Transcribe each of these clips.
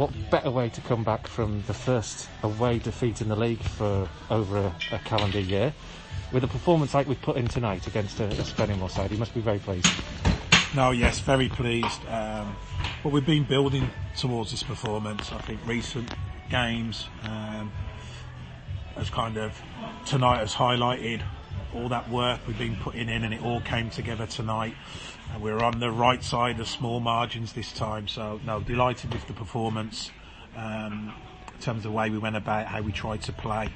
what better way to come back from the first away defeat in the league for over a, a calendar year with a performance like we've put in tonight against a, a Spennymoor side? You must be very pleased. No, yes, very pleased. Um, but we've been building towards this performance. I think recent games um, has kind of tonight has highlighted all that work we've been putting in, and it all came together tonight. And we're on the right side of small margins this time, so no, delighted with the performance. Um, in terms of the way we went about, how we tried to play,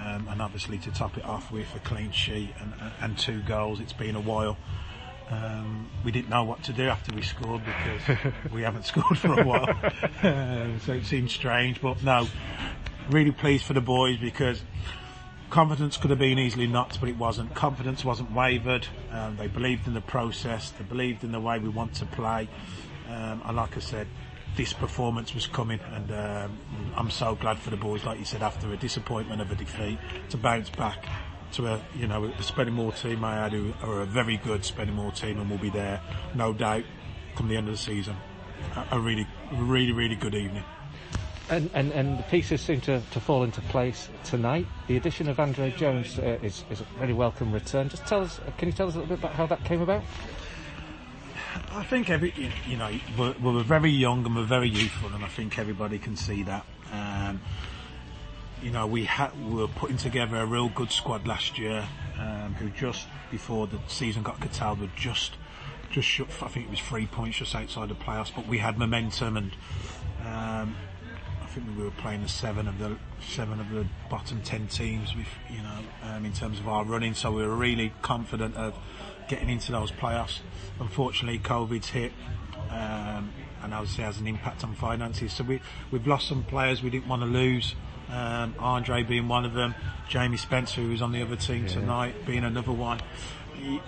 um, and obviously to top it off with a clean sheet and, and two goals. It's been a while. Um, we didn't know what to do after we scored because we haven't scored for a while. so it seemed strange, but no, really pleased for the boys because confidence could have been easily knocked, but it wasn't. Confidence wasn't wavered. Um, they believed in the process. They believed in the way we want to play. Um, and like I said, this performance was coming, and um, I'm so glad for the boys. Like you said, after a disappointment of a defeat, to bounce back to a you know a Spennymoor team I had who are a very good Spennymoor team and will be there no doubt come the end of the season. A, a really really really good evening. And, and, and the pieces seem to, to fall into place tonight. The addition of Andre Jones uh, is, is a very welcome return. Just tell us, can you tell us a little bit about how that came about? I think every, you know, we're, we're very young and we're very youthful, and I think everybody can see that. Um, you know, we, had we were putting together a real good squad last year, um, who just before the season got curtailed were just, just shut, I think it was three points just outside the playoffs, but we had momentum and, um, I think we were playing the seven of the seven of the bottom ten teams with you know um, in terms of our running, so we were really confident of getting into those playoffs. Unfortunately, COVID's hit, um, and obviously has an impact on finances. So we we've lost some players we didn't want to lose um, Andre being one of them, Jamie Spencer, who was on the other team yeah. tonight, being another one. You,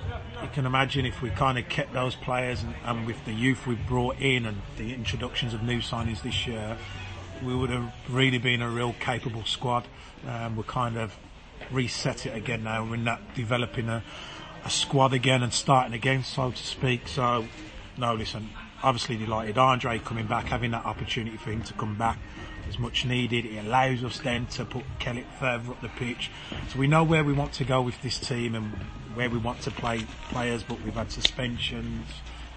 you, can imagine if we kind of kept those players and, and, with the youth we've brought in and the introductions of new signings this year, we would have really been a real capable squad. Um, we're kind of reset it again now. We're in that developing a, a squad again and starting again, so to speak. So, no, listen, obviously delighted. Andre coming back, having that opportunity for him to come back is much needed. It allows us then to put Kelly further up the pitch. So we know where we want to go with this team and where we want to play players, but we've had suspensions.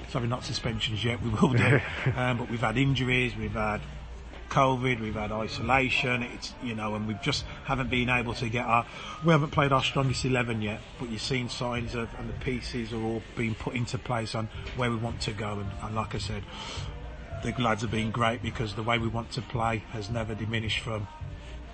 Sorry, not suspensions yet, we will do. um, but we've had injuries, we've had COVID, we've had isolation, it's, you know, and we've just haven't been able to get our, we haven't played our strongest 11 yet, but you've seen signs of, and the pieces are all being put into place on where we want to go. And, and like I said, the lads have been great because the way we want to play has never diminished from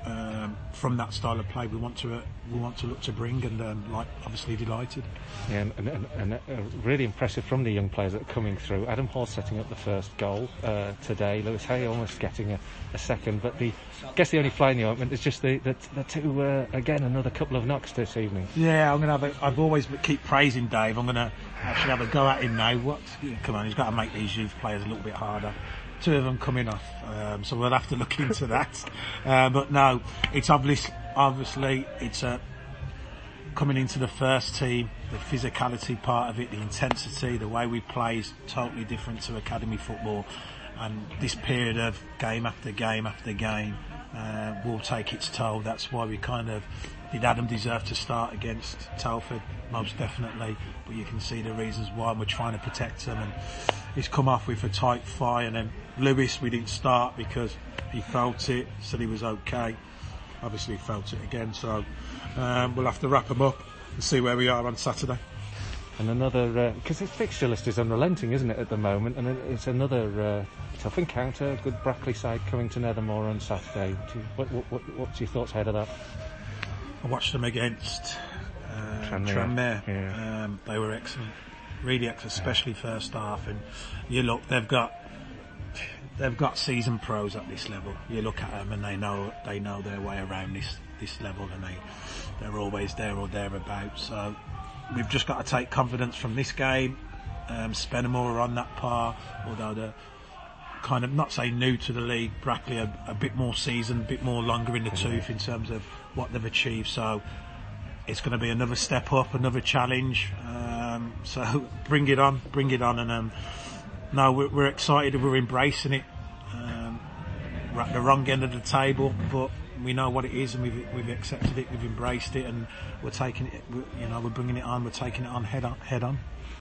um, from that style of play. We want to uh, we want to look to bring, and um, like obviously delighted. Yeah, and, and, and uh, really impressive from the young players that are coming through. Adam Hall setting up the first goal uh, today. Lewis Hay almost getting a, a, second, but the I guess the only fly in the ointment is just the the, the two uh, again another couple of knocks this evening. Yeah, I'm gonna have. A, I've always keep praising Dave. I'm gonna actually have a go at him now. What? Come on, he's got to make these youth players a little bit harder. Two of them coming off, um, so we'll have to look into that. Uh, but no, it's obviously obviously it's a coming into the first team, the physicality part of it, the intensity, the way we play is totally different to academy football. And this period of game after game after game uh, will take its toll. That's why we kind of did Adam deserve to start against Telford? Most definitely, but you can see the reasons why we're trying to protect him. And he's come off with a tight fire. And then Lewis, we didn't start because he felt it, said he was okay. Obviously, he felt it again. So um, we'll have to wrap him up and see where we are on Saturday. And another, because uh, his fixture list is unrelenting, isn't it, at the moment? And it's another uh, tough encounter. Good Brackley side coming to Nethermoor on Saturday. What, what, what, what's your thoughts ahead of that? I watched them against uh, Tranmere. Yeah. Um, they were excellent, really especially first half. And you look, they've got they've got seasoned pros at this level. You look at them and they know they know their way around this this level, and they they're always there or thereabouts. So we've just got to take confidence from this game. Um, are on that par, although they're kind of not say new to the league. Brackley a, a bit more seasoned, a bit more longer in the tooth in terms of what they've achieved. So it's going to be another step up, another challenge. Um, so bring it on, bring it on, and um, no, we're, we're, excited. We're embracing it. Um, at the wrong end of the table, but we know what it is, and we've we've accepted it, we've embraced it, and we're taking it. We're, you know, we're bringing it on. We're taking it on head on. Head on.